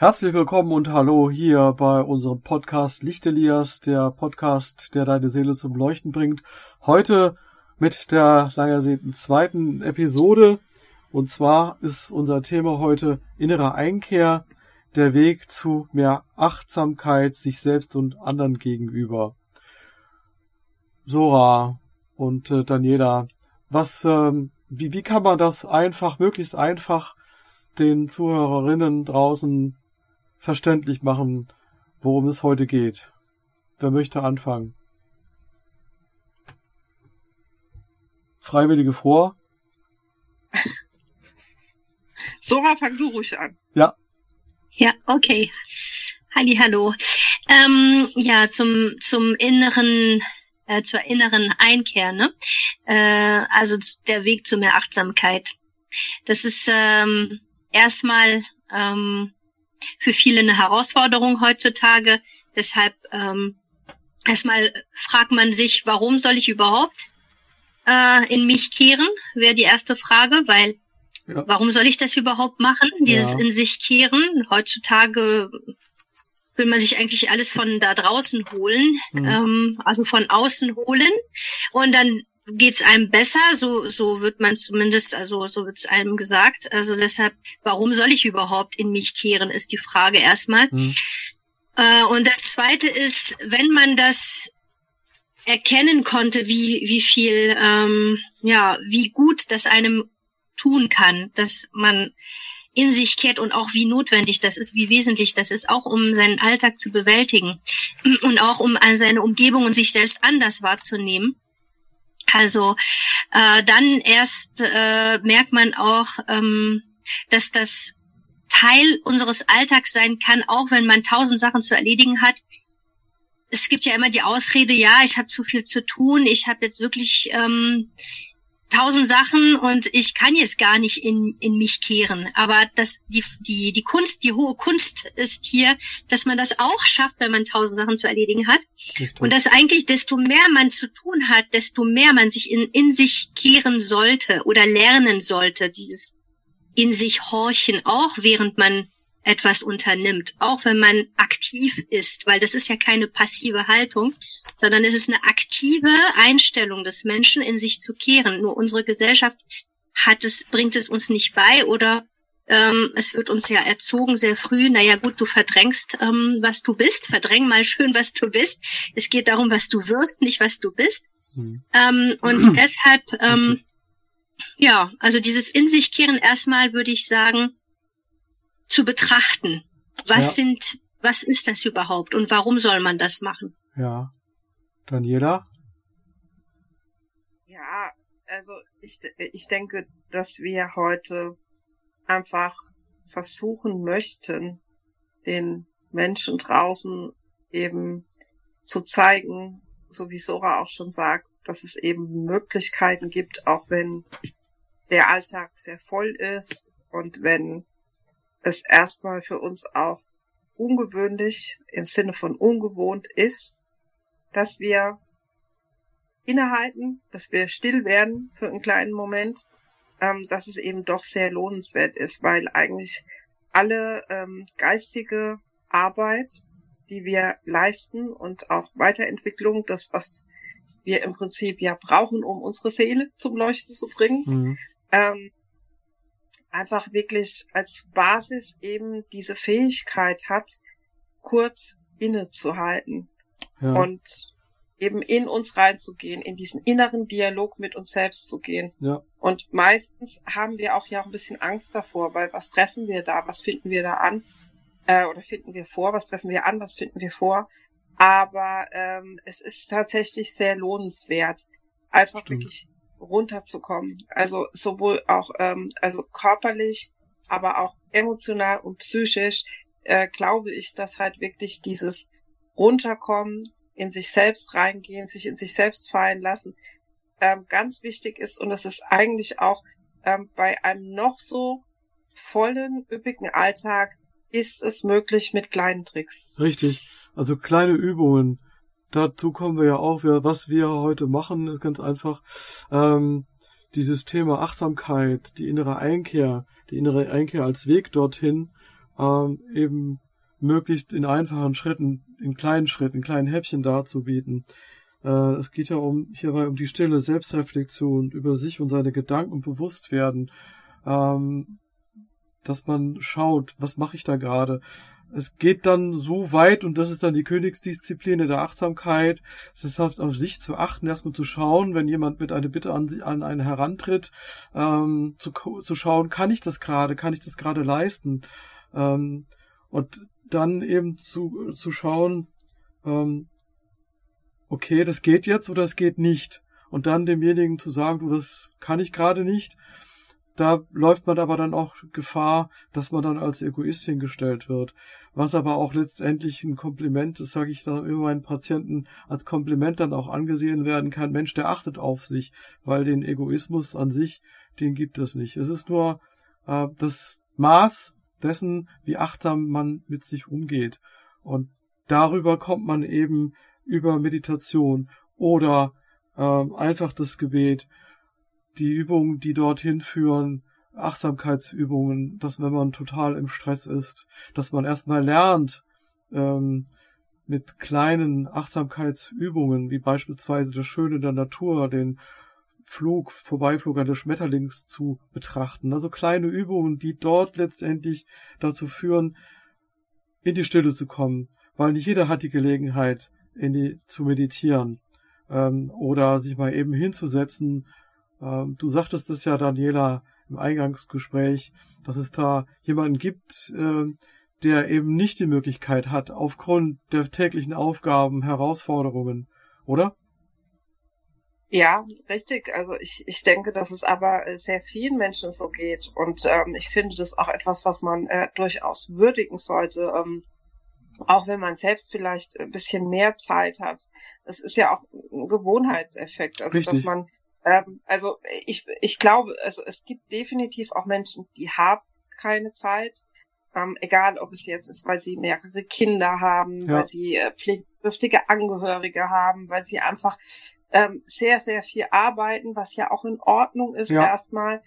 Herzlich willkommen und hallo hier bei unserem Podcast Lichtelias, der Podcast, der deine Seele zum Leuchten bringt. Heute mit der lang ersehnten zweiten Episode. Und zwar ist unser Thema heute innere Einkehr, der Weg zu mehr Achtsamkeit sich selbst und anderen gegenüber. Sora und äh, Daniela, was, ähm, wie, wie kann man das einfach, möglichst einfach den Zuhörerinnen draußen verständlich machen, worum es heute geht. Wer möchte anfangen? Freiwillige vor? Sora, fang du ruhig an. Ja. Ja, okay. Halli, hallo. Ähm, ja, zum, zum inneren, äh, zur inneren Einkehr, ne? Äh, also der Weg zu mehr Achtsamkeit. Das ist ähm, erstmal ähm, für viele eine Herausforderung heutzutage. Deshalb ähm, erstmal fragt man sich, warum soll ich überhaupt äh, in mich kehren? Wäre die erste Frage, weil ja. warum soll ich das überhaupt machen? Dieses ja. in sich kehren. Heutzutage will man sich eigentlich alles von da draußen holen, mhm. ähm, also von außen holen. Und dann geht's einem besser, so so wird man zumindest, also so wird's einem gesagt. Also deshalb, warum soll ich überhaupt in mich kehren, ist die Frage erstmal. Mhm. Äh, und das Zweite ist, wenn man das erkennen konnte, wie wie viel, ähm, ja, wie gut das einem tun kann, dass man in sich kehrt und auch wie notwendig das ist, wie wesentlich das ist, auch um seinen Alltag zu bewältigen und auch um seine Umgebung und sich selbst anders wahrzunehmen also äh, dann erst äh, merkt man auch, ähm, dass das Teil unseres Alltags sein kann, auch wenn man tausend Sachen zu erledigen hat. Es gibt ja immer die Ausrede, ja, ich habe zu viel zu tun, ich habe jetzt wirklich ähm, tausend Sachen und ich kann jetzt gar nicht in, in mich kehren. Aber das, die, die, die Kunst, die hohe Kunst ist hier, dass man das auch schafft, wenn man tausend Sachen zu erledigen hat. Richtig. Und dass eigentlich desto mehr man zu tun hat, desto mehr man sich in, in sich kehren sollte oder lernen sollte, dieses in sich horchen, auch während man etwas unternimmt, auch wenn man aktiv ist, weil das ist ja keine passive Haltung, sondern es ist eine aktive Einstellung des Menschen, in sich zu kehren. Nur unsere Gesellschaft hat es, bringt es uns nicht bei oder ähm, es wird uns ja erzogen sehr früh, naja gut, du verdrängst, ähm, was du bist, verdräng mal schön, was du bist. Es geht darum, was du wirst, nicht was du bist. Mhm. Ähm, und deshalb, ähm, ja, also dieses In sich kehren erstmal würde ich sagen, zu betrachten. Was ja. sind, was ist das überhaupt und warum soll man das machen? Ja. Daniela? Ja, also ich, ich denke, dass wir heute einfach versuchen möchten, den Menschen draußen eben zu zeigen, so wie Sora auch schon sagt, dass es eben Möglichkeiten gibt, auch wenn der Alltag sehr voll ist und wenn es erstmal für uns auch ungewöhnlich im Sinne von ungewohnt ist, dass wir innehalten, dass wir still werden für einen kleinen Moment, ähm, dass es eben doch sehr lohnenswert ist, weil eigentlich alle ähm, geistige Arbeit, die wir leisten und auch Weiterentwicklung, das, was wir im Prinzip ja brauchen, um unsere Seele zum Leuchten zu bringen, mhm. ähm, einfach wirklich als Basis eben diese Fähigkeit hat, kurz innezuhalten ja. und eben in uns reinzugehen, in diesen inneren Dialog mit uns selbst zu gehen. Ja. Und meistens haben wir auch ja auch ein bisschen Angst davor, weil was treffen wir da, was finden wir da an äh, oder finden wir vor, was treffen wir an, was finden wir vor. Aber ähm, es ist tatsächlich sehr lohnenswert, einfach Stimmt. wirklich runterzukommen. Also sowohl auch ähm, also körperlich, aber auch emotional und psychisch äh, glaube ich, dass halt wirklich dieses runterkommen, in sich selbst reingehen, sich in sich selbst fallen lassen, ähm, ganz wichtig ist und es ist eigentlich auch ähm, bei einem noch so vollen, üppigen Alltag ist es möglich mit kleinen Tricks. Richtig. Also kleine Übungen, dazu kommen wir ja auch, was wir heute machen, ist ganz einfach ähm, dieses Thema Achtsamkeit, die innere Einkehr, die innere Einkehr als Weg dorthin, ähm, eben möglichst in einfachen Schritten, in kleinen Schritten, in kleinen Häppchen darzubieten. Äh, es geht ja um hierbei um die stille Selbstreflexion über sich und seine Gedanken und Bewusstwerden, ähm, dass man schaut, was mache ich da gerade. Es geht dann so weit, und das ist dann die Königsdisziplin der Achtsamkeit, es ist auf, auf sich zu achten, erstmal zu schauen, wenn jemand mit einer Bitte an, an einen herantritt, ähm, zu, zu schauen, kann ich das gerade, kann ich das gerade leisten? Ähm, und dann eben zu, zu schauen, ähm, okay, das geht jetzt oder es geht nicht. Und dann demjenigen zu sagen, du, das kann ich gerade nicht. Da läuft man aber dann auch Gefahr, dass man dann als Egoist hingestellt wird. Was aber auch letztendlich ein Kompliment, das sage ich dann immer meinen Patienten, als Kompliment dann auch angesehen werden kann. Mensch, der achtet auf sich, weil den Egoismus an sich, den gibt es nicht. Es ist nur äh, das Maß dessen, wie achtsam man mit sich umgeht. Und darüber kommt man eben über Meditation oder äh, einfach das Gebet, die Übungen, die dorthin führen, Achtsamkeitsübungen, dass wenn man total im Stress ist, dass man erstmal lernt, ähm, mit kleinen Achtsamkeitsübungen, wie beispielsweise das Schöne der Natur, den Flug, Vorbeiflug eines Schmetterlings zu betrachten. Also kleine Übungen, die dort letztendlich dazu führen, in die Stille zu kommen, weil nicht jeder hat die Gelegenheit, in die, zu meditieren ähm, oder sich mal eben hinzusetzen. Ähm, du sagtest es ja, Daniela, im Eingangsgespräch, dass es da jemanden gibt, äh, der eben nicht die Möglichkeit hat, aufgrund der täglichen Aufgaben, Herausforderungen, oder? Ja, richtig. Also ich, ich denke, dass es aber äh, sehr vielen Menschen so geht. Und ähm, ich finde das auch etwas, was man äh, durchaus würdigen sollte. Ähm, auch wenn man selbst vielleicht ein bisschen mehr Zeit hat. Es ist ja auch ein Gewohnheitseffekt. Also Richtig. dass man, ähm, also ich, ich glaube, also es gibt definitiv auch Menschen, die haben keine Zeit. Ähm, egal, ob es jetzt ist, weil sie mehrere Kinder haben, ja. weil sie äh, pflegebedürftige Angehörige haben, weil sie einfach ähm, sehr, sehr viel arbeiten, was ja auch in Ordnung ist ja. erstmal,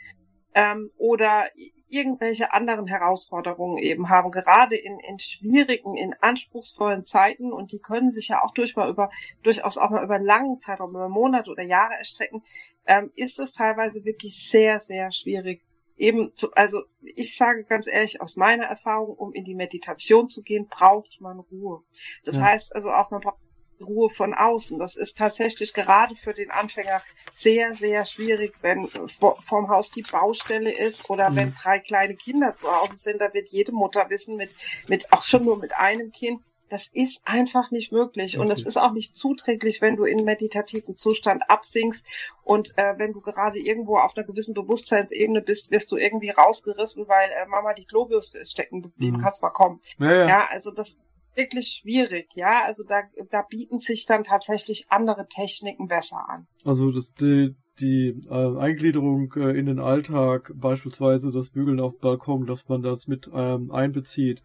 ähm, oder irgendwelche anderen Herausforderungen eben haben, gerade in, in schwierigen, in anspruchsvollen Zeiten und die können sich ja auch durch mal über, durchaus auch mal über langen Zeitraum, über Monate oder Jahre erstrecken, ähm, ist es teilweise wirklich sehr, sehr schwierig. Eben zu, also ich sage ganz ehrlich aus meiner Erfahrung, um in die Meditation zu gehen, braucht man Ruhe. Das ja. heißt also auch, man braucht Ruhe von außen. Das ist tatsächlich gerade für den Anfänger sehr, sehr schwierig, wenn vor, vorm Haus die Baustelle ist oder mhm. wenn drei kleine Kinder zu Hause sind. Da wird jede Mutter wissen, mit, mit auch schon nur mit einem Kind, das ist einfach nicht möglich. Und es ist auch nicht zuträglich, wenn du in meditativen Zustand absinkst und äh, wenn du gerade irgendwo auf einer gewissen Bewusstseinsebene bist, wirst du irgendwie rausgerissen, weil äh, Mama die Klobürste ist stecken geblieben. Mhm. Kannst mal kommen. Ja, ja. ja, also das wirklich schwierig, ja. Also da, da bieten sich dann tatsächlich andere Techniken besser an. Also das, die, die äh, Eingliederung äh, in den Alltag, beispielsweise das Bügeln auf dem Balkon, dass man das mit ähm, einbezieht.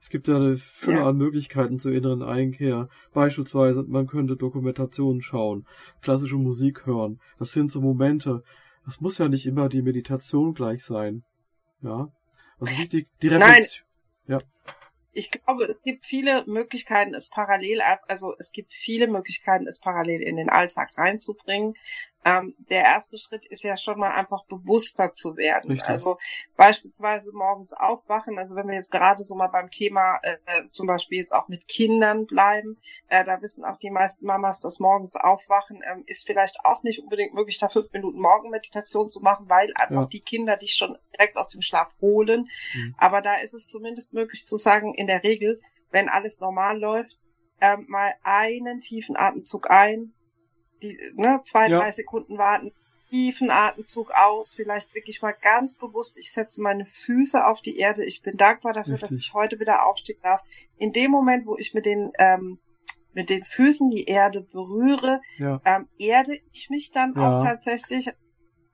Es gibt ja eine Fülle ja. an Möglichkeiten zur inneren Einkehr. Beispielsweise, man könnte Dokumentationen schauen, klassische Musik hören. Das sind so Momente. Das muss ja nicht immer die Meditation gleich sein. Ja. Also wichtig, die Reflexion. Ich glaube, es gibt viele Möglichkeiten, es parallel, also es gibt viele Möglichkeiten, es parallel in den Alltag reinzubringen ähm, der erste Schritt ist ja schon mal einfach bewusster zu werden. Richtig. Also beispielsweise morgens aufwachen. Also wenn wir jetzt gerade so mal beim Thema äh, zum Beispiel jetzt auch mit Kindern bleiben, äh, da wissen auch die meisten Mamas, dass morgens aufwachen ähm, ist vielleicht auch nicht unbedingt möglich, da fünf Minuten Morgenmeditation zu machen, weil einfach ja. die Kinder dich schon direkt aus dem Schlaf holen. Mhm. Aber da ist es zumindest möglich zu sagen, in der Regel, wenn alles normal läuft, ähm, mal einen tiefen Atemzug ein, die ne, zwei, ja. drei Sekunden warten, tiefen Atemzug aus, vielleicht wirklich mal ganz bewusst, ich setze meine Füße auf die Erde, ich bin dankbar dafür, Richtig. dass ich heute wieder aufstehen darf. In dem Moment, wo ich mit den ähm, mit den Füßen die Erde berühre, ja. ähm, erde ich mich dann ja. auch tatsächlich,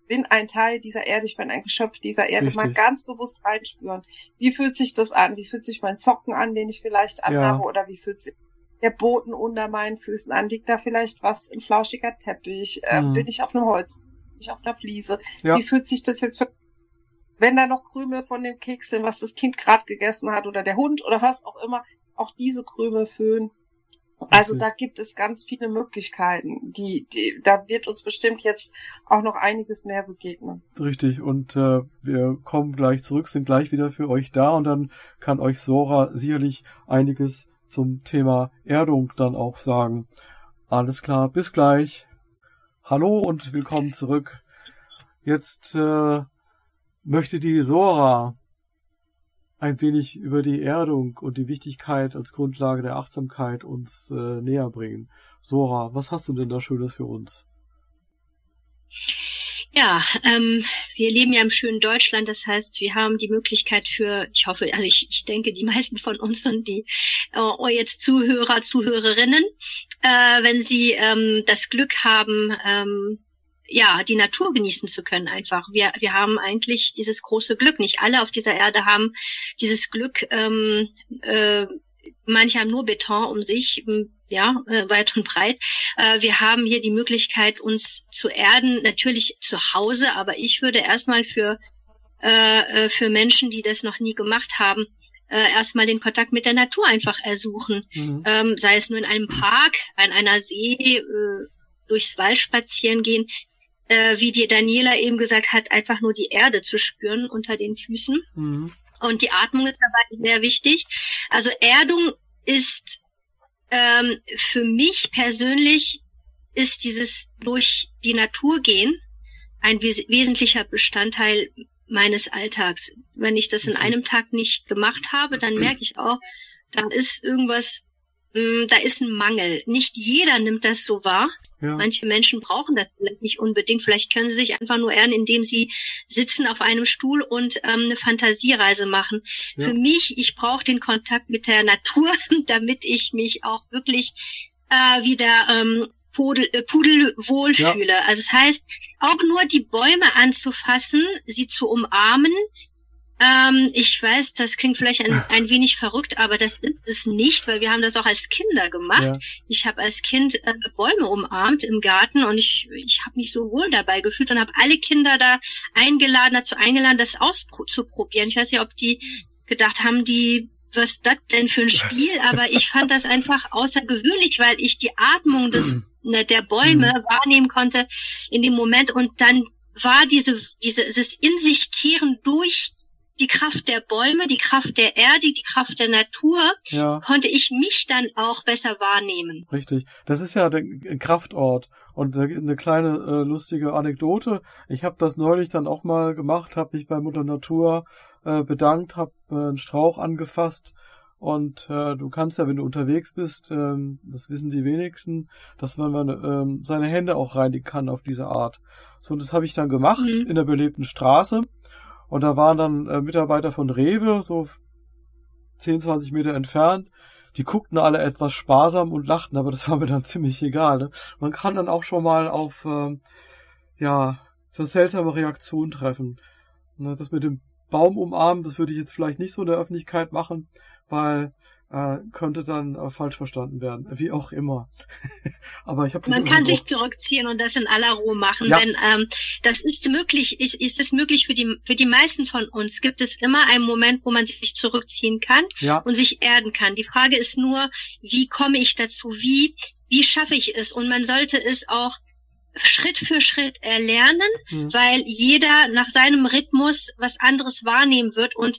bin ein Teil dieser Erde, ich bin ein Geschöpf dieser Erde, Richtig. mal ganz bewusst reinspüren. Wie fühlt sich das an? Wie fühlt sich mein Zocken an, den ich vielleicht anhabe? Ja. Oder wie fühlt sich der Boden unter meinen Füßen an? Liegt da vielleicht was, ein flauschiger Teppich? Äh, mhm. Bin ich auf einem Holz? Bin ich auf einer Fliese? Ja. Wie fühlt sich das jetzt für wenn da noch Krümel von dem Keks sind, was das Kind gerade gegessen hat oder der Hund oder was auch immer, auch diese Krümel füllen. Also da gibt es ganz viele Möglichkeiten. Die, die, da wird uns bestimmt jetzt auch noch einiges mehr begegnen. Richtig. Und äh, wir kommen gleich zurück, sind gleich wieder für euch da und dann kann euch Sora sicherlich einiges zum Thema Erdung dann auch sagen. Alles klar, bis gleich. Hallo und willkommen zurück. Jetzt äh, möchte die Sora ein wenig über die Erdung und die Wichtigkeit als Grundlage der Achtsamkeit uns äh, näher bringen. Sora, was hast du denn da Schönes für uns? Ja, ähm, wir leben ja im schönen Deutschland, das heißt, wir haben die Möglichkeit für, ich hoffe, also ich, ich denke, die meisten von uns und die äh, jetzt Zuhörer, Zuhörerinnen, äh, wenn sie ähm, das Glück haben, ähm, ja, die Natur genießen zu können einfach. Wir, wir haben eigentlich dieses große Glück. Nicht alle auf dieser Erde haben dieses Glück. Ähm, äh, manche haben nur Beton um sich, ja, äh, weit und breit. Äh, wir haben hier die Möglichkeit, uns zu erden, natürlich zu Hause, aber ich würde erstmal für, äh, äh für Menschen, die das noch nie gemacht haben, äh, erstmal den Kontakt mit der Natur einfach ersuchen. Mhm. Ähm, sei es nur in einem Park, an einer See, äh, durchs Wald spazieren gehen äh, wie die Daniela eben gesagt hat, einfach nur die Erde zu spüren unter den Füßen. Mhm. Und die Atmung ist dabei sehr wichtig. Also Erdung ist ähm, für mich persönlich ist dieses durch die Natur gehen ein wes wesentlicher Bestandteil meines Alltags. Wenn ich das in einem Tag nicht gemacht habe, dann merke ich auch, da ist irgendwas, mh, mm, da ist ein Mangel. Nicht jeder nimmt das so wahr. Ja. Manche Menschen brauchen das vielleicht nicht unbedingt. Vielleicht können sie sich einfach nur ehren, indem sie sitzen auf einem Stuhl und ähm, eine Fantasiereise machen. Ja. Für mich, ich brauche den Kontakt mit der Natur, damit ich mich auch wirklich äh, wieder ähm, Pudel, äh, pudelwohl ja. fühle. Also das heißt, auch nur die Bäume anzufassen, sie zu umarmen, ähm, ich weiß, das klingt vielleicht ein, ein wenig verrückt, aber das ist es nicht, weil wir haben das auch als Kinder gemacht. Ja. Ich habe als Kind äh, Bäume umarmt im Garten und ich, ich habe mich so wohl dabei gefühlt und habe alle Kinder da eingeladen, dazu eingeladen, das auszuprobieren. Ich weiß nicht, ob die gedacht haben, die was ist das denn für ein Spiel? Aber ich fand das einfach außergewöhnlich, weil ich die Atmung des, ne, der Bäume mhm. wahrnehmen konnte in dem Moment und dann war diese, diese, dieses in sich kehren durch die Kraft der Bäume, die Kraft der Erde, die Kraft der Natur, ja. konnte ich mich dann auch besser wahrnehmen. Richtig. Das ist ja der Kraftort. Und eine kleine äh, lustige Anekdote. Ich habe das neulich dann auch mal gemacht, habe mich bei Mutter Natur äh, bedankt, habe äh, einen Strauch angefasst. Und äh, du kannst ja, wenn du unterwegs bist, ähm, das wissen die wenigsten, dass man meine, ähm, seine Hände auch reinigen kann auf diese Art. So, und das habe ich dann gemacht mhm. in der belebten Straße. Und da waren dann äh, Mitarbeiter von Rewe, so 10, 20 Meter entfernt. Die guckten alle etwas sparsam und lachten, aber das war mir dann ziemlich egal. Ne? Man kann dann auch schon mal auf, äh, ja, so seltsame Reaktionen treffen. Ne, das mit dem Baum umarmen, das würde ich jetzt vielleicht nicht so in der Öffentlichkeit machen, weil äh, könnte dann äh, falsch verstanden werden, wie auch immer. Aber ich habe man kann sich zurückziehen und das in aller Ruhe machen, ja. denn ähm, das ist möglich. Ist, ist es möglich für die für die meisten von uns? Gibt es immer einen Moment, wo man sich zurückziehen kann ja. und sich erden kann? Die Frage ist nur, wie komme ich dazu? Wie wie schaffe ich es? Und man sollte es auch Schritt für Schritt erlernen, hm. weil jeder nach seinem Rhythmus was anderes wahrnehmen wird und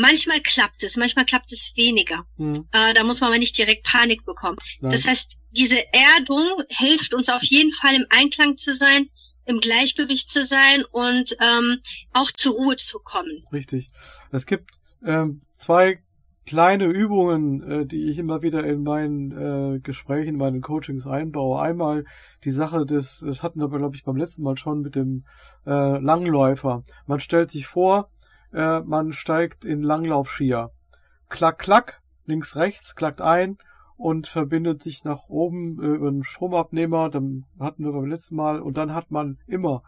Manchmal klappt es, manchmal klappt es weniger. Mhm. Äh, da muss man aber nicht direkt Panik bekommen. Nein. Das heißt, diese Erdung hilft uns auf jeden Fall im Einklang zu sein, im Gleichgewicht zu sein und ähm, auch zur Ruhe zu kommen. Richtig. Es gibt ähm, zwei kleine Übungen, äh, die ich immer wieder in meinen äh, Gesprächen, in meinen Coachings einbaue. Einmal die Sache des, das hatten wir, glaube ich, beim letzten Mal schon mit dem äh, Langläufer. Man stellt sich vor, äh, man steigt in Langlaufskier. Klack, klack, links, rechts, klackt ein und verbindet sich nach oben äh, über einen Stromabnehmer, dann hatten wir beim letzten Mal, und dann hat man immer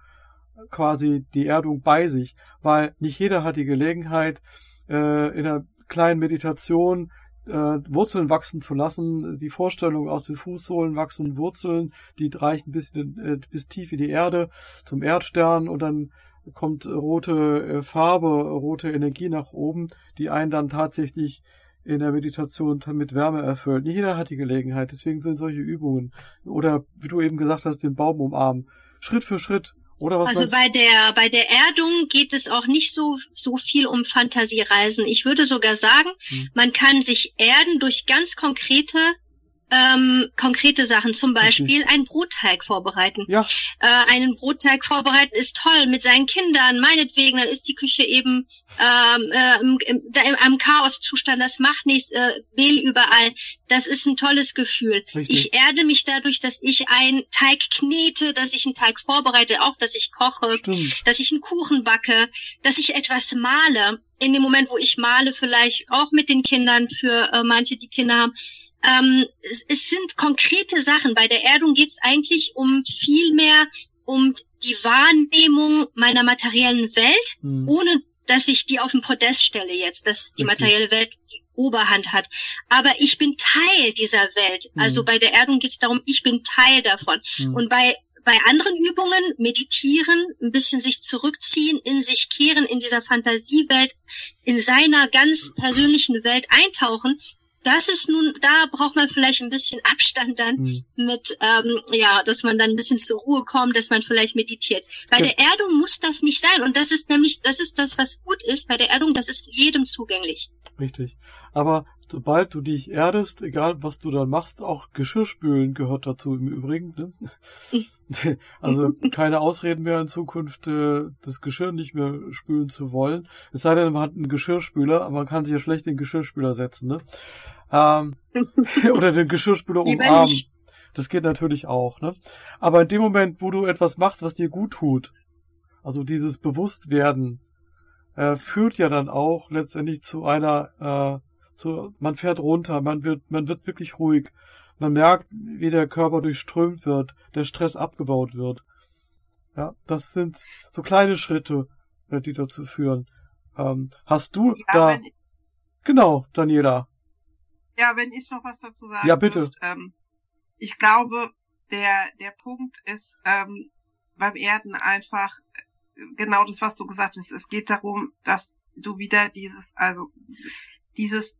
quasi die Erdung bei sich, weil nicht jeder hat die Gelegenheit, äh, in einer kleinen Meditation äh, Wurzeln wachsen zu lassen, die Vorstellung aus den Fußsohlen wachsen Wurzeln, die reichen bis, in, äh, bis tief in die Erde zum Erdstern und dann kommt rote äh, Farbe, rote Energie nach oben, die einen dann tatsächlich in der Meditation mit Wärme erfüllt. Nicht jeder hat die Gelegenheit, deswegen sind solche Übungen. Oder wie du eben gesagt hast, den Baum umarmen. Schritt für Schritt. Oder was also bei der bei der Erdung geht es auch nicht so so viel um Fantasiereisen. Ich würde sogar sagen, hm. man kann sich erden durch ganz konkrete ähm, konkrete Sachen, zum Beispiel einen Brotteig vorbereiten. Ja. Äh, einen Brotteig vorbereiten ist toll mit seinen Kindern, meinetwegen, dann ist die Küche eben ähm, äh, im, im, im Chaoszustand, das macht nichts, äh, Mehl überall. Das ist ein tolles Gefühl. Richtig. Ich erde mich dadurch, dass ich einen Teig knete, dass ich einen Teig vorbereite, auch dass ich koche, Stimmt. dass ich einen Kuchen backe, dass ich etwas male. In dem Moment, wo ich male, vielleicht auch mit den Kindern für äh, manche, die Kinder haben, ähm, es, es sind konkrete Sachen. Bei der Erdung geht es eigentlich um viel mehr um die Wahrnehmung meiner materiellen Welt, mhm. ohne dass ich die auf den Podest stelle jetzt, dass die materielle Welt die Oberhand hat. Aber ich bin Teil dieser Welt. Mhm. Also bei der Erdung geht es darum, ich bin Teil davon. Mhm. Und bei bei anderen Übungen meditieren, ein bisschen sich zurückziehen, in sich kehren, in dieser Fantasiewelt, in seiner ganz persönlichen Welt eintauchen, das ist nun, da braucht man vielleicht ein bisschen Abstand dann mhm. mit, ähm, ja, dass man dann ein bisschen zur Ruhe kommt, dass man vielleicht meditiert. Bei ja. der Erdung muss das nicht sein. Und das ist nämlich, das ist das, was gut ist. Bei der Erdung, das ist jedem zugänglich. Richtig. Aber sobald du dich erdest, egal was du dann machst, auch Geschirrspülen gehört dazu im Übrigen. Ne? also keine Ausreden mehr in Zukunft, äh, das Geschirr nicht mehr spülen zu wollen. Es sei denn, man hat einen Geschirrspüler, aber man kann sich ja schlecht den Geschirrspüler setzen. Ne? Ähm, oder den Geschirrspüler umarmen. Das geht natürlich auch. Ne? Aber in dem Moment, wo du etwas machst, was dir gut tut, also dieses Bewusstwerden, äh, führt ja dann auch letztendlich zu einer äh, so, man fährt runter, man wird, man wird wirklich ruhig. Man merkt, wie der Körper durchströmt wird, der Stress abgebaut wird. Ja, das sind so kleine Schritte, äh, die dazu führen. Ähm, hast du ja, da, ich, genau, Daniela. Ja, wenn ich noch was dazu sagen Ja, bitte. Würd, ähm, ich glaube, der, der Punkt ist, ähm, beim Erden einfach äh, genau das, was du gesagt hast. Es geht darum, dass du wieder dieses, also dieses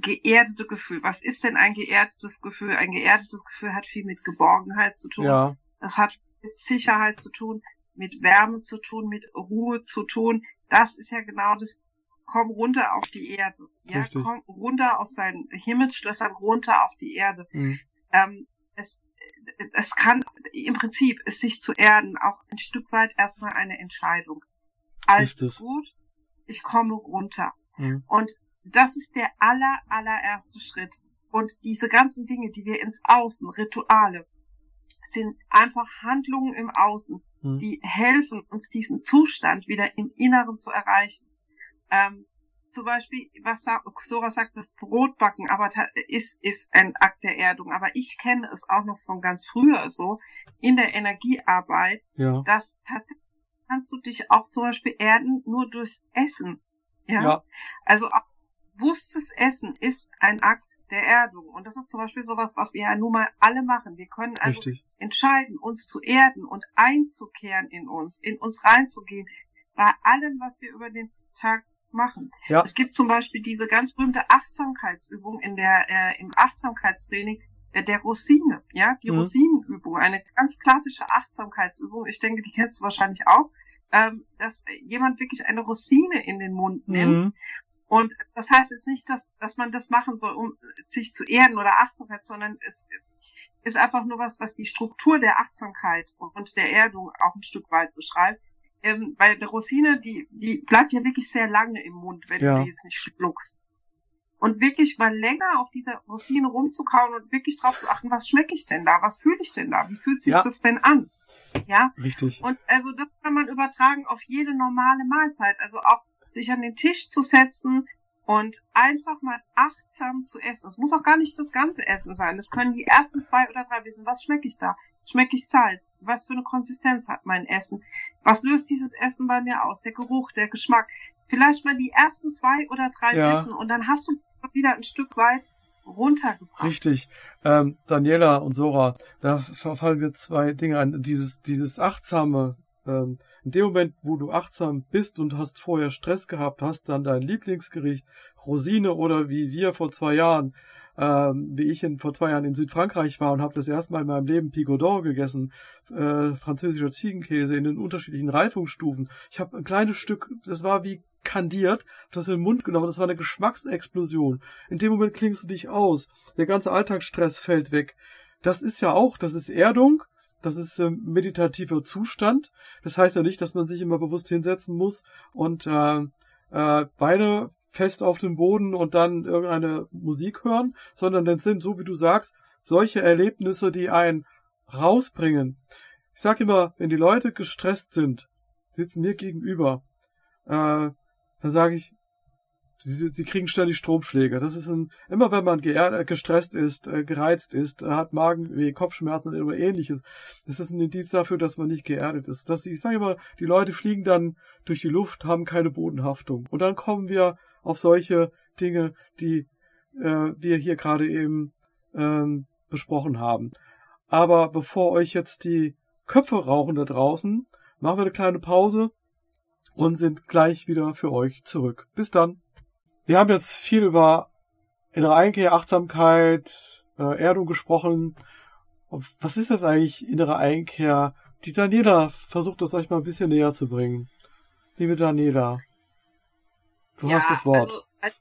geerdete Gefühl. Was ist denn ein geerdetes Gefühl? Ein geerdetes Gefühl hat viel mit Geborgenheit zu tun. Ja. Das hat mit Sicherheit zu tun, mit Wärme zu tun, mit Ruhe zu tun. Das ist ja genau das. Komm runter auf die Erde. Ja, Richtig. komm runter aus deinen Himmelsschlössern runter auf die Erde. Mhm. Ähm, es, es kann im Prinzip ist sich zu erden auch ein Stück weit erstmal eine Entscheidung. Alles ist gut, ich komme runter. Mhm. Und das ist der aller, allererste Schritt. Und diese ganzen Dinge, die wir ins Außen, Rituale, sind einfach Handlungen im Außen, mhm. die helfen uns diesen Zustand wieder im Inneren zu erreichen. Ähm, zum Beispiel, was Sora sagt, das Brotbacken, aber ist, ist ein Akt der Erdung. Aber ich kenne es auch noch von ganz früher so, in der Energiearbeit, ja. dass tatsächlich kannst du dich auch zum Beispiel erden nur durchs Essen. Ja. ja. Also auch bewusstes Essen ist ein Akt der Erdung. Und das ist zum Beispiel sowas, was wir ja nun mal alle machen. Wir können also Richtig. entscheiden, uns zu erden und einzukehren in uns, in uns reinzugehen, bei allem, was wir über den Tag machen. Ja. Es gibt zum Beispiel diese ganz berühmte Achtsamkeitsübung in der, äh, im Achtsamkeitstraining äh, der Rosine, ja, die mhm. Rosinenübung, eine ganz klassische Achtsamkeitsübung. Ich denke, die kennst du wahrscheinlich auch ähm, dass jemand wirklich eine Rosine in den Mund nimmt mhm. Und das heißt jetzt nicht, dass, dass man das machen soll, um sich zu erden oder Achtsamkeit, sondern es ist einfach nur was, was die Struktur der Achtsamkeit und der Erdung auch ein Stück weit beschreibt. Ähm, weil der Rosine, die, die bleibt ja wirklich sehr lange im Mund, wenn ja. du die jetzt nicht schluckst. Und wirklich mal länger auf dieser Rosine rumzukauen und wirklich drauf zu achten, was schmecke ich denn da? Was fühle ich denn da? Wie fühlt sich ja. das denn an? Ja. Richtig. Und also das kann man übertragen auf jede normale Mahlzeit. Also auch sich an den Tisch zu setzen und einfach mal achtsam zu essen. Es muss auch gar nicht das ganze Essen sein. Es können die ersten zwei oder drei wissen, was schmecke ich da? Schmecke ich Salz? Was für eine Konsistenz hat mein Essen? Was löst dieses Essen bei mir aus? Der Geruch, der Geschmack. Vielleicht mal die ersten zwei oder drei ja. wissen und dann hast du wieder ein Stück weit runtergebracht. Richtig. Ähm, Daniela und Sora, da verfallen wir zwei Dinge an. Dieses, dieses achtsame ähm, in dem Moment, wo du achtsam bist und hast vorher Stress gehabt, hast dann dein Lieblingsgericht Rosine oder wie wir vor zwei Jahren, ähm, wie ich in, vor zwei Jahren in Südfrankreich war und habe das erste Mal in meinem Leben Pigodon gegessen, äh, französischer Ziegenkäse in den unterschiedlichen Reifungsstufen. Ich habe ein kleines Stück, das war wie kandiert, das in den Mund genommen, das war eine Geschmacksexplosion. In dem Moment klingst du dich aus, der ganze Alltagsstress fällt weg. Das ist ja auch, das ist Erdung, das ist äh, meditativer Zustand. Das heißt ja nicht, dass man sich immer bewusst hinsetzen muss und äh, äh, Beine fest auf dem Boden und dann irgendeine Musik hören, sondern das sind, so wie du sagst, solche Erlebnisse, die einen rausbringen. Ich sag immer, wenn die Leute gestresst sind, sitzen mir gegenüber, äh, dann sage ich, Sie, sie kriegen ständig Stromschläge. Das ist ein, immer wenn man äh, gestresst ist, äh, gereizt ist, äh, hat Magenweh, Kopfschmerzen oder ähnliches, das ist ein Indiz dafür, dass man nicht geerdet ist. Dass, ich sage immer, die Leute fliegen dann durch die Luft, haben keine Bodenhaftung. Und dann kommen wir auf solche Dinge, die äh, wir hier gerade eben ähm, besprochen haben. Aber bevor euch jetzt die Köpfe rauchen da draußen, machen wir eine kleine Pause und sind gleich wieder für euch zurück. Bis dann. Wir haben jetzt viel über innere Einkehr, Achtsamkeit, äh, Erdung gesprochen. Was ist das eigentlich, innere Einkehr? Die Daniela versucht das euch mal ein bisschen näher zu bringen. Liebe Daniela, du ja, hast das Wort. Also,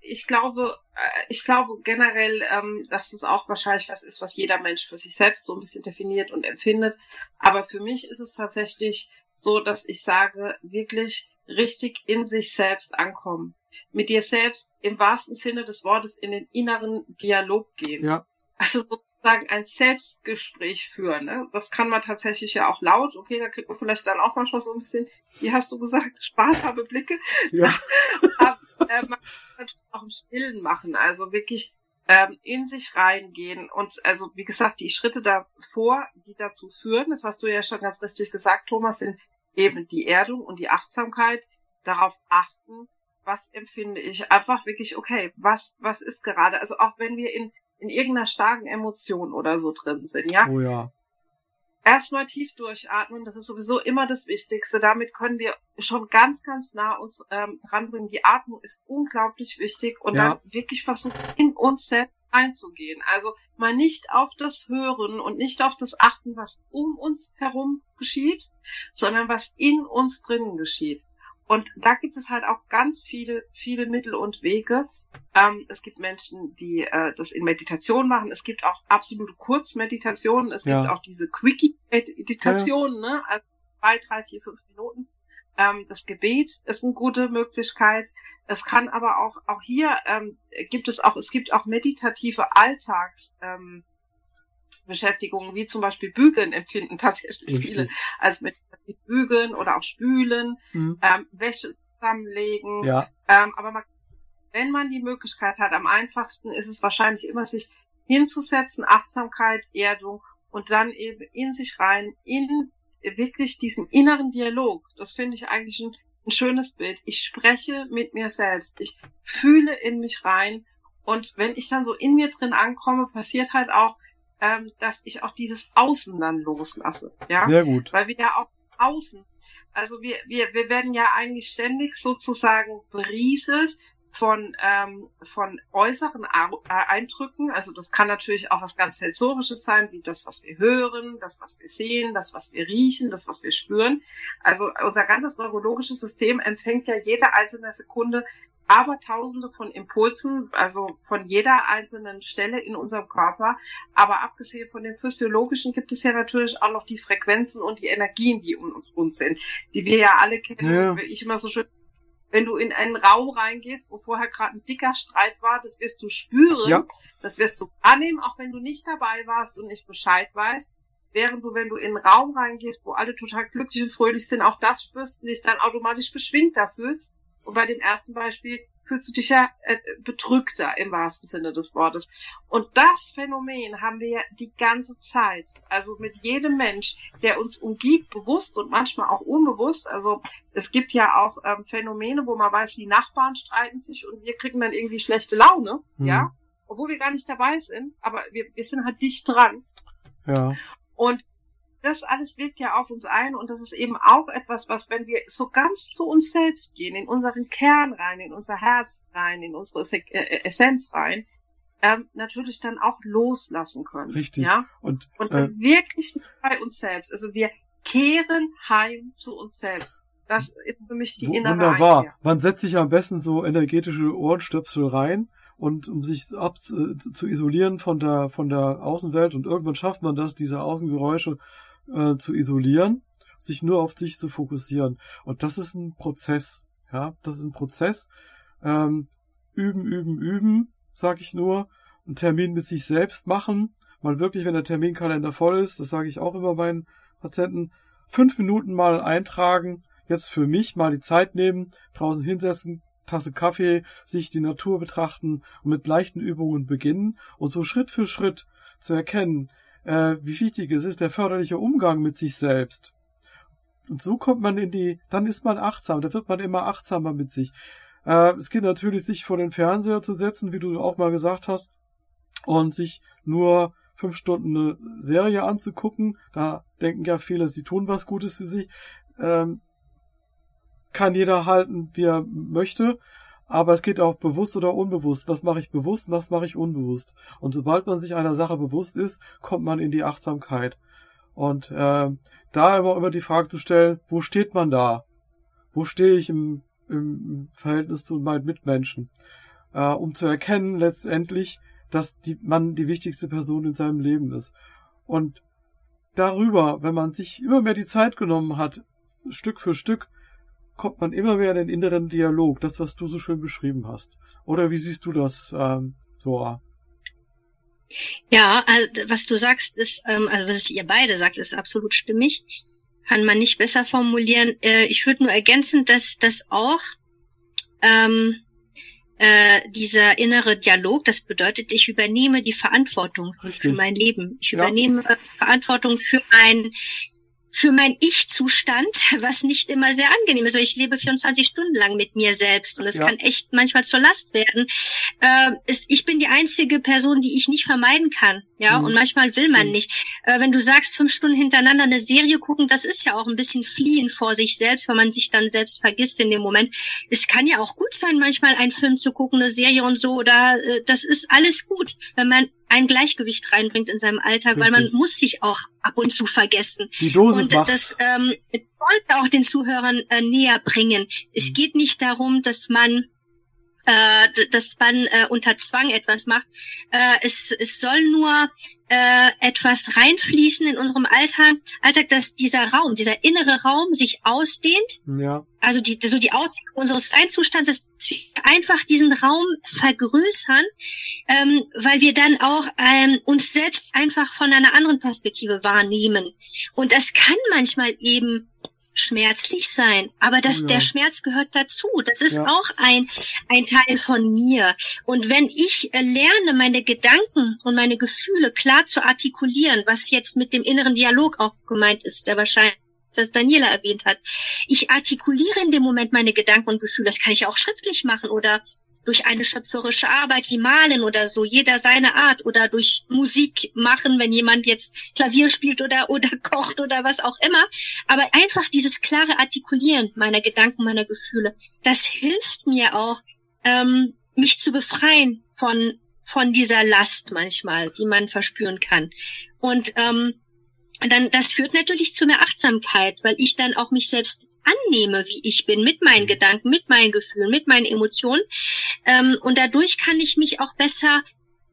ich glaube, äh, ich glaube generell, ähm, dass es auch wahrscheinlich was ist, was jeder Mensch für sich selbst so ein bisschen definiert und empfindet. Aber für mich ist es tatsächlich so, dass ich sage, wirklich richtig in sich selbst ankommen. Mit dir selbst im wahrsten Sinne des Wortes in den inneren Dialog gehen. Ja. Also sozusagen ein Selbstgespräch führen. Ne? Das kann man tatsächlich ja auch laut. Okay, da kriegt man vielleicht dann auch manchmal so ein bisschen, wie hast du gesagt, Spaß habe Blicke. Ja. Aber, äh, man kann es natürlich auch im Stillen machen. Also wirklich ähm, in sich reingehen und also wie gesagt die Schritte davor, die dazu führen, das hast du ja schon ganz richtig gesagt, Thomas, sind eben die Erdung und die Achtsamkeit, darauf achten, was empfinde ich, einfach wirklich, okay, was, was ist gerade, also auch wenn wir in, in irgendeiner starken Emotion oder so drin sind, ja. Oh ja. Erstmal tief durchatmen, das ist sowieso immer das Wichtigste. Damit können wir schon ganz, ganz nah uns ähm, dranbringen. Die Atmung ist unglaublich wichtig und ja. dann wirklich versuchen, in uns selbst einzugehen. Also mal nicht auf das Hören und nicht auf das Achten, was um uns herum geschieht, sondern was in uns drinnen geschieht. Und da gibt es halt auch ganz viele, viele Mittel und Wege. Ähm, es gibt Menschen, die äh, das in Meditation machen. Es gibt auch absolute Kurzmeditationen. Es ja. gibt auch diese Quickie-Meditationen, ja. ne? Also zwei, drei, vier, fünf Minuten. Ähm, das Gebet ist eine gute Möglichkeit. Es kann aber auch, auch hier ähm, gibt es auch, es gibt auch meditative Alltags, ähm, Beschäftigungen, wie zum Beispiel Bügeln empfinden tatsächlich Richtig. viele als meditativ Bügeln oder auch Spülen, mhm. ähm, Wäsche zusammenlegen. Ja. Ähm, aber man, wenn man die Möglichkeit hat, am einfachsten ist es wahrscheinlich immer, sich hinzusetzen, Achtsamkeit, Erdung und dann eben in sich rein, in wirklich diesen inneren Dialog. Das finde ich eigentlich ein, ein schönes Bild. Ich spreche mit mir selbst. Ich fühle in mich rein. Und wenn ich dann so in mir drin ankomme, passiert halt auch, ähm, dass ich auch dieses Außen dann loslasse. Ja? Sehr gut. Weil wir ja auch außen, also wir, wir, wir werden ja eigentlich ständig sozusagen berieselt von, ähm, von äußeren äh, Eindrücken. Also das kann natürlich auch was ganz Sensorisches sein, wie das, was wir hören, das, was wir sehen, das, was wir riechen, das, was wir spüren. Also unser ganzes neurologisches System empfängt ja jede einzelne Sekunde aber tausende von Impulsen, also von jeder einzelnen Stelle in unserem Körper. Aber abgesehen von den physiologischen gibt es ja natürlich auch noch die Frequenzen und die Energien, die um uns sind, die wir ja alle kennen. Ja. Ich immer so schön wenn du in einen Raum reingehst, wo vorher gerade ein dicker Streit war, das wirst du spüren, ja. das wirst du annehmen, auch wenn du nicht dabei warst und nicht Bescheid weißt. Während du, wenn du in einen Raum reingehst, wo alle total glücklich und fröhlich sind, auch das spürst und dich dann automatisch beschwingter fühlst. Und bei dem ersten Beispiel fühlst du dich ja äh, bedrückter im wahrsten Sinne des Wortes. Und das Phänomen haben wir ja die ganze Zeit. Also mit jedem Mensch, der uns umgibt, bewusst und manchmal auch unbewusst. Also es gibt ja auch ähm, Phänomene, wo man weiß, die Nachbarn streiten sich und wir kriegen dann irgendwie schlechte Laune, mhm. ja, obwohl wir gar nicht dabei sind, aber wir, wir sind halt dicht dran. Ja. Und das alles wirkt ja auf uns ein und das ist eben auch etwas, was, wenn wir so ganz zu uns selbst gehen, in unseren Kern rein, in unser Herz rein, in unsere äh, Essenz rein, ähm, natürlich dann auch loslassen können. Richtig. Ja? Und, und äh, wirklich bei uns selbst. Also wir kehren heim zu uns selbst. Das ist für mich die innere Wunderbar. Einkehr. Man setzt sich am besten so energetische Ohrenstöpsel rein und um sich ab äh, zu isolieren von der von der Außenwelt und irgendwann schafft man das, diese Außengeräusche äh, zu isolieren, sich nur auf sich zu fokussieren. Und das ist ein Prozess. Ja, das ist ein Prozess. Ähm, üben, üben, üben, sag ich nur. Einen Termin mit sich selbst machen. Mal wirklich, wenn der Terminkalender voll ist, das sage ich auch immer meinen Patienten, fünf Minuten mal eintragen, jetzt für mich mal die Zeit nehmen, draußen hinsetzen, Tasse Kaffee, sich die Natur betrachten und mit leichten Übungen beginnen und so Schritt für Schritt zu erkennen, äh, wie wichtig es ist, der förderliche Umgang mit sich selbst. Und so kommt man in die, dann ist man achtsam, da wird man immer achtsamer mit sich. Äh, es geht natürlich, sich vor den Fernseher zu setzen, wie du auch mal gesagt hast, und sich nur fünf Stunden eine Serie anzugucken. Da denken ja viele, sie tun was Gutes für sich. Ähm, kann jeder halten, wie er möchte. Aber es geht auch bewusst oder unbewusst. Was mache ich bewusst, was mache ich unbewusst? Und sobald man sich einer Sache bewusst ist, kommt man in die Achtsamkeit. Und äh, da immer immer die Frage zu stellen, wo steht man da? Wo stehe ich im, im Verhältnis zu meinen Mitmenschen? Äh, um zu erkennen letztendlich, dass die, man die wichtigste Person in seinem Leben ist. Und darüber, wenn man sich immer mehr die Zeit genommen hat, Stück für Stück, kommt man immer mehr in den inneren Dialog, das, was du so schön beschrieben hast. Oder wie siehst du das, ähm? Ja, also, was du sagst, ist, ähm, also was ihr beide sagt, ist absolut stimmig. Kann man nicht besser formulieren. Äh, ich würde nur ergänzen, dass das auch ähm, äh, dieser innere Dialog, das bedeutet, ich übernehme die Verantwortung Richtig. für mein Leben. Ich Ja. übernehme Verantwortung für mein für mein Ich-Zustand, was nicht immer sehr angenehm ist. weil Ich lebe 24 Stunden lang mit mir selbst und es Ja. kann echt manchmal zur Last werden. Äh, es, ich bin die einzige Person, die ich nicht vermeiden kann. Ja, Mhm. und manchmal will man nicht. Äh, wenn du sagst, fünf Stunden hintereinander eine Serie gucken, das ist ja auch ein bisschen fliehen vor sich selbst, weil man sich dann selbst vergisst in dem Moment. Es kann ja auch gut sein, manchmal einen Film zu gucken, eine Serie und so, oder äh, das ist alles gut, wenn man ein Gleichgewicht reinbringt in seinem Alltag, weil man Richtig. muss sich auch ab und zu vergessen. Die Dosis Und macht. das ähm, wollte auch den Zuhörern äh, näher bringen. Es Mhm. geht nicht darum, dass man äh, dass man äh, unter Zwang etwas macht. Äh, es, es soll nur äh, etwas reinfließen in unserem Alltag, Alltag, dass dieser Raum, dieser innere Raum sich ausdehnt ja, also die, so die Ausdehnung unseres Seinzustands, dass wir einfach diesen Raum vergrößern, ähm, weil wir dann auch ähm, uns selbst einfach von einer anderen Perspektive wahrnehmen. Und das kann manchmal eben schmerzlich sein, aber das, ja. der Schmerz gehört dazu. Das ist Ja. auch ein, ein Teil von mir. Und wenn ich äh, lerne, meine Gedanken und meine Gefühle klar zu artikulieren, was jetzt mit dem inneren Dialog auch gemeint ist, sehr wahrscheinlich was Daniela erwähnt hat. Ich artikuliere in dem Moment meine Gedanken und Gefühle. Das kann ich auch schriftlich machen oder durch eine schöpferische Arbeit wie Malen oder so, jeder seine Art oder durch Musik machen, wenn jemand jetzt Klavier spielt oder, oder kocht oder was auch immer. Aber einfach dieses klare Artikulieren meiner Gedanken, meiner Gefühle, das hilft mir auch, ähm, mich zu befreien von, von dieser Last manchmal, die man verspüren kann. Und ähm, dann das führt natürlich zu mehr Achtsamkeit, weil ich dann auch mich selbst annehme, wie ich bin, mit meinen Gedanken, mit meinen Gefühlen, mit meinen Emotionen. Ähm, und dadurch kann ich mich auch besser,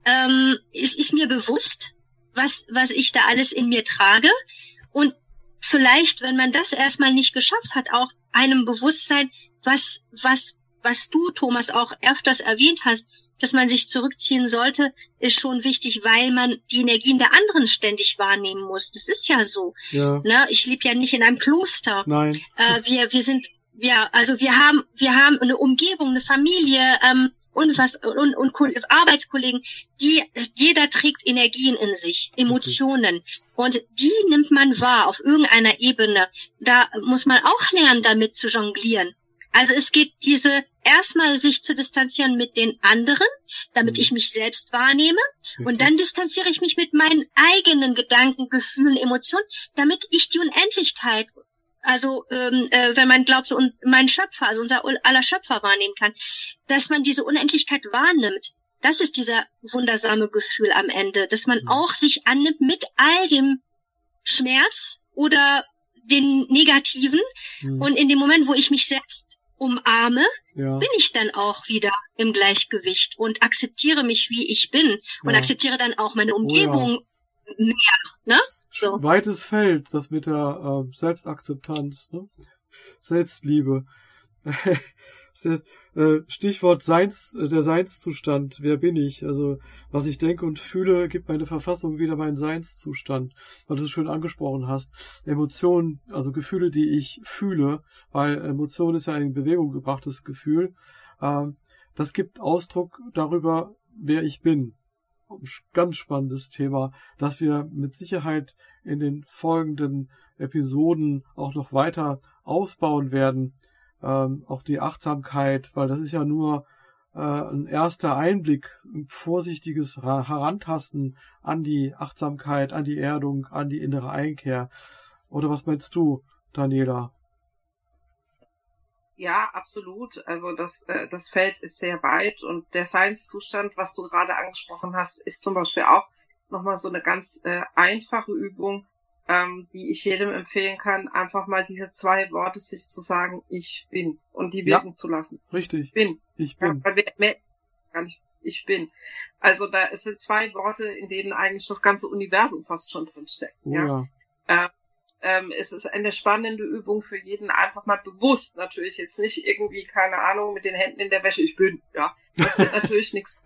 ähm, es ist mir bewusst, was, was ich da alles in mir trage. Und vielleicht, wenn man das erstmal nicht geschafft hat, auch einem Bewusstsein, was, was, was du, Thomas, auch öfters erwähnt hast, dass man sich zurückziehen sollte, ist schon wichtig, weil man die Energien der anderen ständig wahrnehmen muss. Das ist ja so. ja, Ne? Ich lebe ja nicht in einem Kloster. nein, Äh, wir, wir sind, ja, also wir haben, wir haben eine Umgebung, eine Familie ähm, und was und, und Ko- Arbeitskollegen, die jeder trägt Energien in sich, Emotionen und die nimmt man wahr auf irgendeiner Ebene. Da muss man auch lernen, damit zu jonglieren. Also es geht diese erstmal sich zu distanzieren mit den anderen, damit mhm. ich mich selbst wahrnehme. Okay. Und dann distanziere ich mich mit meinen eigenen Gedanken, Gefühlen, Emotionen, damit ich die Unendlichkeit, also ähm, äh, wenn man glaubt, so und mein Schöpfer, also unser aller Schöpfer wahrnehmen kann, dass man diese Unendlichkeit wahrnimmt. Das ist dieser wundersame Gefühl am Ende, dass man mhm. auch sich annimmt mit all dem Schmerz oder den Negativen. Mhm. Und in dem Moment, wo ich mich selbst umarme, ja. bin ich dann auch wieder im Gleichgewicht und akzeptiere mich, wie ich bin und ja. akzeptiere dann auch meine Umgebung oh, ja. mehr. Ne? So. Weites Feld, das mit der äh, Selbstakzeptanz, ne? Selbstliebe. Äh, Stichwort Seins, äh, der Seinszustand. Wer bin ich? Also, was ich denke und fühle, gibt meine Verfassung wieder meinen Seinszustand. Weil du es schön angesprochen hast. Emotionen, also Gefühle, die ich fühle, weil Emotion ist ja ein in Bewegung gebrachtes Gefühl. Ähm, das gibt Ausdruck darüber, wer ich bin. Ganz spannendes Thema, dass wir mit Sicherheit in den folgenden Episoden auch noch weiter ausbauen werden ähm, auch die Achtsamkeit, weil das ist ja nur äh, ein erster Einblick, ein vorsichtiges Herantasten an die Achtsamkeit, an die Erdung, an die innere Einkehr. Oder was meinst du, Daniela? Ja, absolut. Also das, äh, das Feld ist sehr weit und der Seinszustand, was du gerade angesprochen hast, ist zum Beispiel auch nochmal so eine ganz äh, einfache Übung, ähm, die ich jedem empfehlen kann, einfach mal diese zwei Worte sich zu sagen, ich bin und die wirken ja, zu lassen. Richtig. Ich bin. Ich bin. Ja, mehr, gar nicht, ich bin. Also da sind zwei Worte, in denen eigentlich das ganze Universum fast schon drin steckt. Oh, ja. ja. Äh, ähm, es ist eine spannende Übung für jeden, einfach mal bewusst, natürlich jetzt nicht irgendwie, keine Ahnung, mit den Händen in der Wäsche, ich bin, ja. Das wird natürlich nichts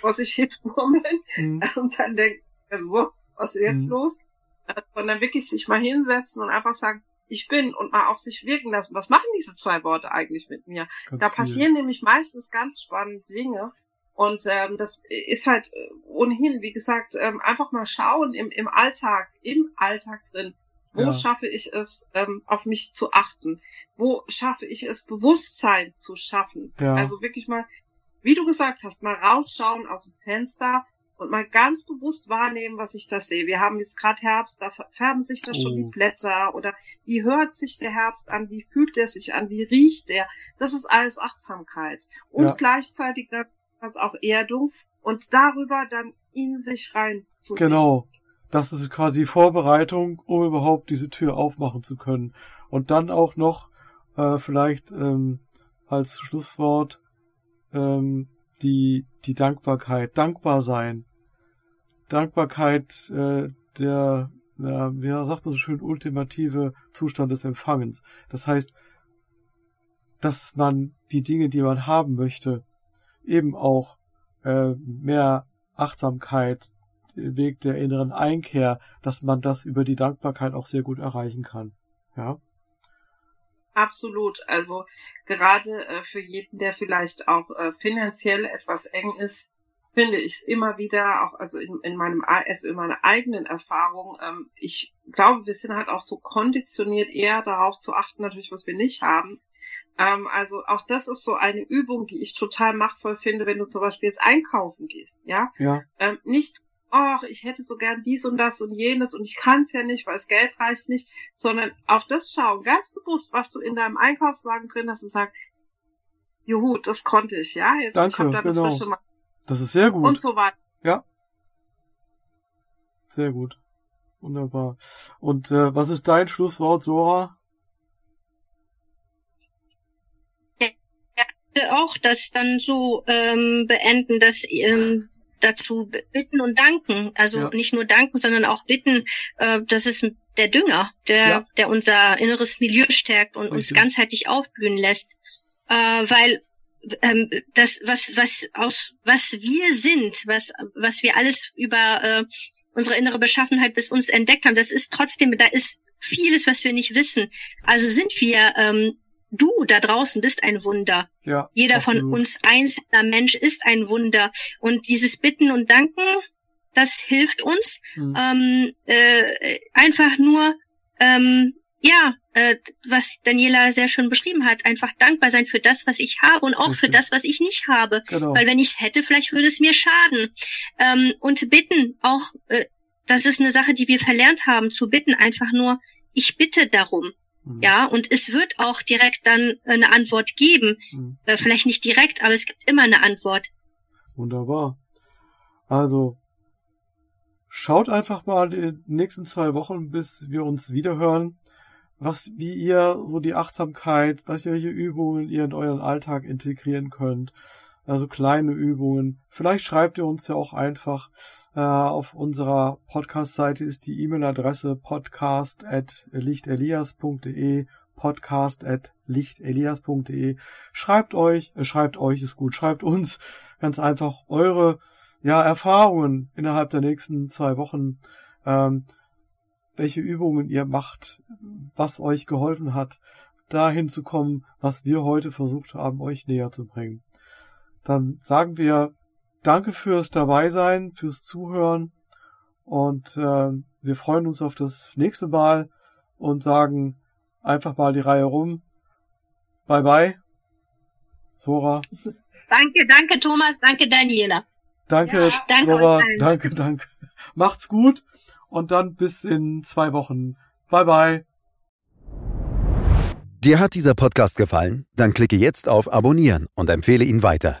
vor sich hin murmeln mhm. und dann denken, äh, was ist jetzt mhm. los? Sondern wirklich sich mal hinsetzen und einfach sagen, ich bin und mal auf sich wirken lassen. Was machen diese zwei Worte eigentlich mit mir? Ganz da passieren viel. nämlich meistens ganz spannende Dinge. Und ähm, das ist halt äh, ohnehin, wie gesagt, ähm, einfach mal schauen im, im Alltag, im Alltag drin. Wo ja. schaffe ich es, ähm, auf mich zu achten? Wo schaffe ich es, Bewusstsein zu schaffen? Ja. Also wirklich mal, wie du gesagt hast, mal rausschauen aus dem Fenster und mal ganz bewusst wahrnehmen, was ich da sehe. Wir haben jetzt gerade Herbst, da färben sich da schon oh. die Blätter oder wie hört sich der Herbst an, wie fühlt er sich an, wie riecht er. Das ist alles Achtsamkeit. Und ja. gleichzeitig das auch Erdung und darüber dann in sich rein zu Genau. Das ist quasi Vorbereitung, um überhaupt diese Tür aufmachen zu können. Und dann auch noch äh, vielleicht ähm, als Schlusswort ähm, die, die Dankbarkeit, dankbar sein. Dankbarkeit, äh, der, ja, wie sagt man so schön, ultimative Zustand des Empfangens. Das heißt, dass man die Dinge, die man haben möchte, eben auch äh, mehr Achtsamkeit, Weg der inneren Einkehr, dass man das über die Dankbarkeit auch sehr gut erreichen kann. Ja. Absolut. Also gerade äh, für jeden, der vielleicht auch äh, finanziell etwas eng ist, finde ich es immer wieder, auch also in, in meinem also in meiner eigenen Erfahrung, ähm, ich glaube, wir sind halt auch so konditioniert, eher darauf zu achten, natürlich, was wir nicht haben. Ähm, also auch das ist so eine Übung, die ich total machtvoll finde, wenn du zum Beispiel jetzt einkaufen gehst, ja. Ja. Ähm, nicht ach, ich hätte so gern dies und das und jenes und ich kann es ja nicht, weil das Geld reicht nicht, sondern auf das schauen, ganz bewusst, was du in deinem Einkaufswagen drin hast und sagen, juhu, das konnte ich, ja, jetzt Danke, ich hab genau. frische Mal Das ist sehr gut. Und so weiter. Ja. Sehr gut. Wunderbar. Und äh, was ist dein Schlusswort, Sora? auch das dann so ähm, beenden, dass ähm, dazu bitten und danken. Also ja. nicht nur danken, sondern auch bitten. Äh, das ist der Dünger, der, ja. der unser inneres Milieu stärkt und Richtig. uns ganzheitlich aufblühen lässt. Äh, weil ähm, das, was, was aus, was wir sind, was, was wir alles über äh, unsere innere Beschaffenheit bis uns entdeckt haben, das ist trotzdem, da ist vieles, was wir nicht wissen. Also sind wir ähm, du da draußen bist ein Wunder. Ja, Jeder absolut. von uns einzelner Mensch ist ein Wunder. Und dieses Bitten und Danken, das hilft uns, mhm. ähm, äh, einfach nur ähm, ja, äh, was Daniela sehr schön beschrieben hat, einfach dankbar sein für das, was ich habe und auch Richtig. für das, was ich nicht habe. Genau. Weil wenn ich es hätte, vielleicht würde es mir schaden. Ähm, und bitten, auch, äh, das ist eine Sache, die wir verlernt haben, zu bitten, einfach nur, ich bitte darum. Mhm. Ja, und es wird auch direkt dann eine Antwort geben. Mhm. Äh, vielleicht nicht direkt, aber es gibt immer eine Antwort. Wunderbar. Also, schaut einfach mal die nächsten zwei Wochen, bis wir uns wiederhören was, wie ihr so die Achtsamkeit, welche Übungen ihr in euren Alltag integrieren könnt. Also kleine Übungen. Vielleicht schreibt ihr uns ja auch einfach äh, auf unserer Podcast-Seite ist die E-Mail-Adresse podcast at lichtelias.de podcast at lichtelias.de Schreibt euch, äh, schreibt euch ist gut, schreibt uns ganz einfach eure ja, Erfahrungen innerhalb der nächsten zwei Wochen. Ähm, welche Übungen ihr macht, was euch geholfen hat, dahin zu kommen, was wir heute versucht haben, euch näher zu bringen. Dann sagen wir Danke fürs Dabeisein, fürs Zuhören und äh, wir freuen uns auf das nächste Mal und sagen einfach mal die Reihe rum. Bye bye. Sora. Danke, danke Thomas, danke Daniela. Danke, ja, danke Sora, danke, danke. Macht's gut und dann bis in zwei Wochen. Bye bye. Dir hat dieser Podcast gefallen? Dann klicke jetzt auf Abonnieren und empfehle ihn weiter.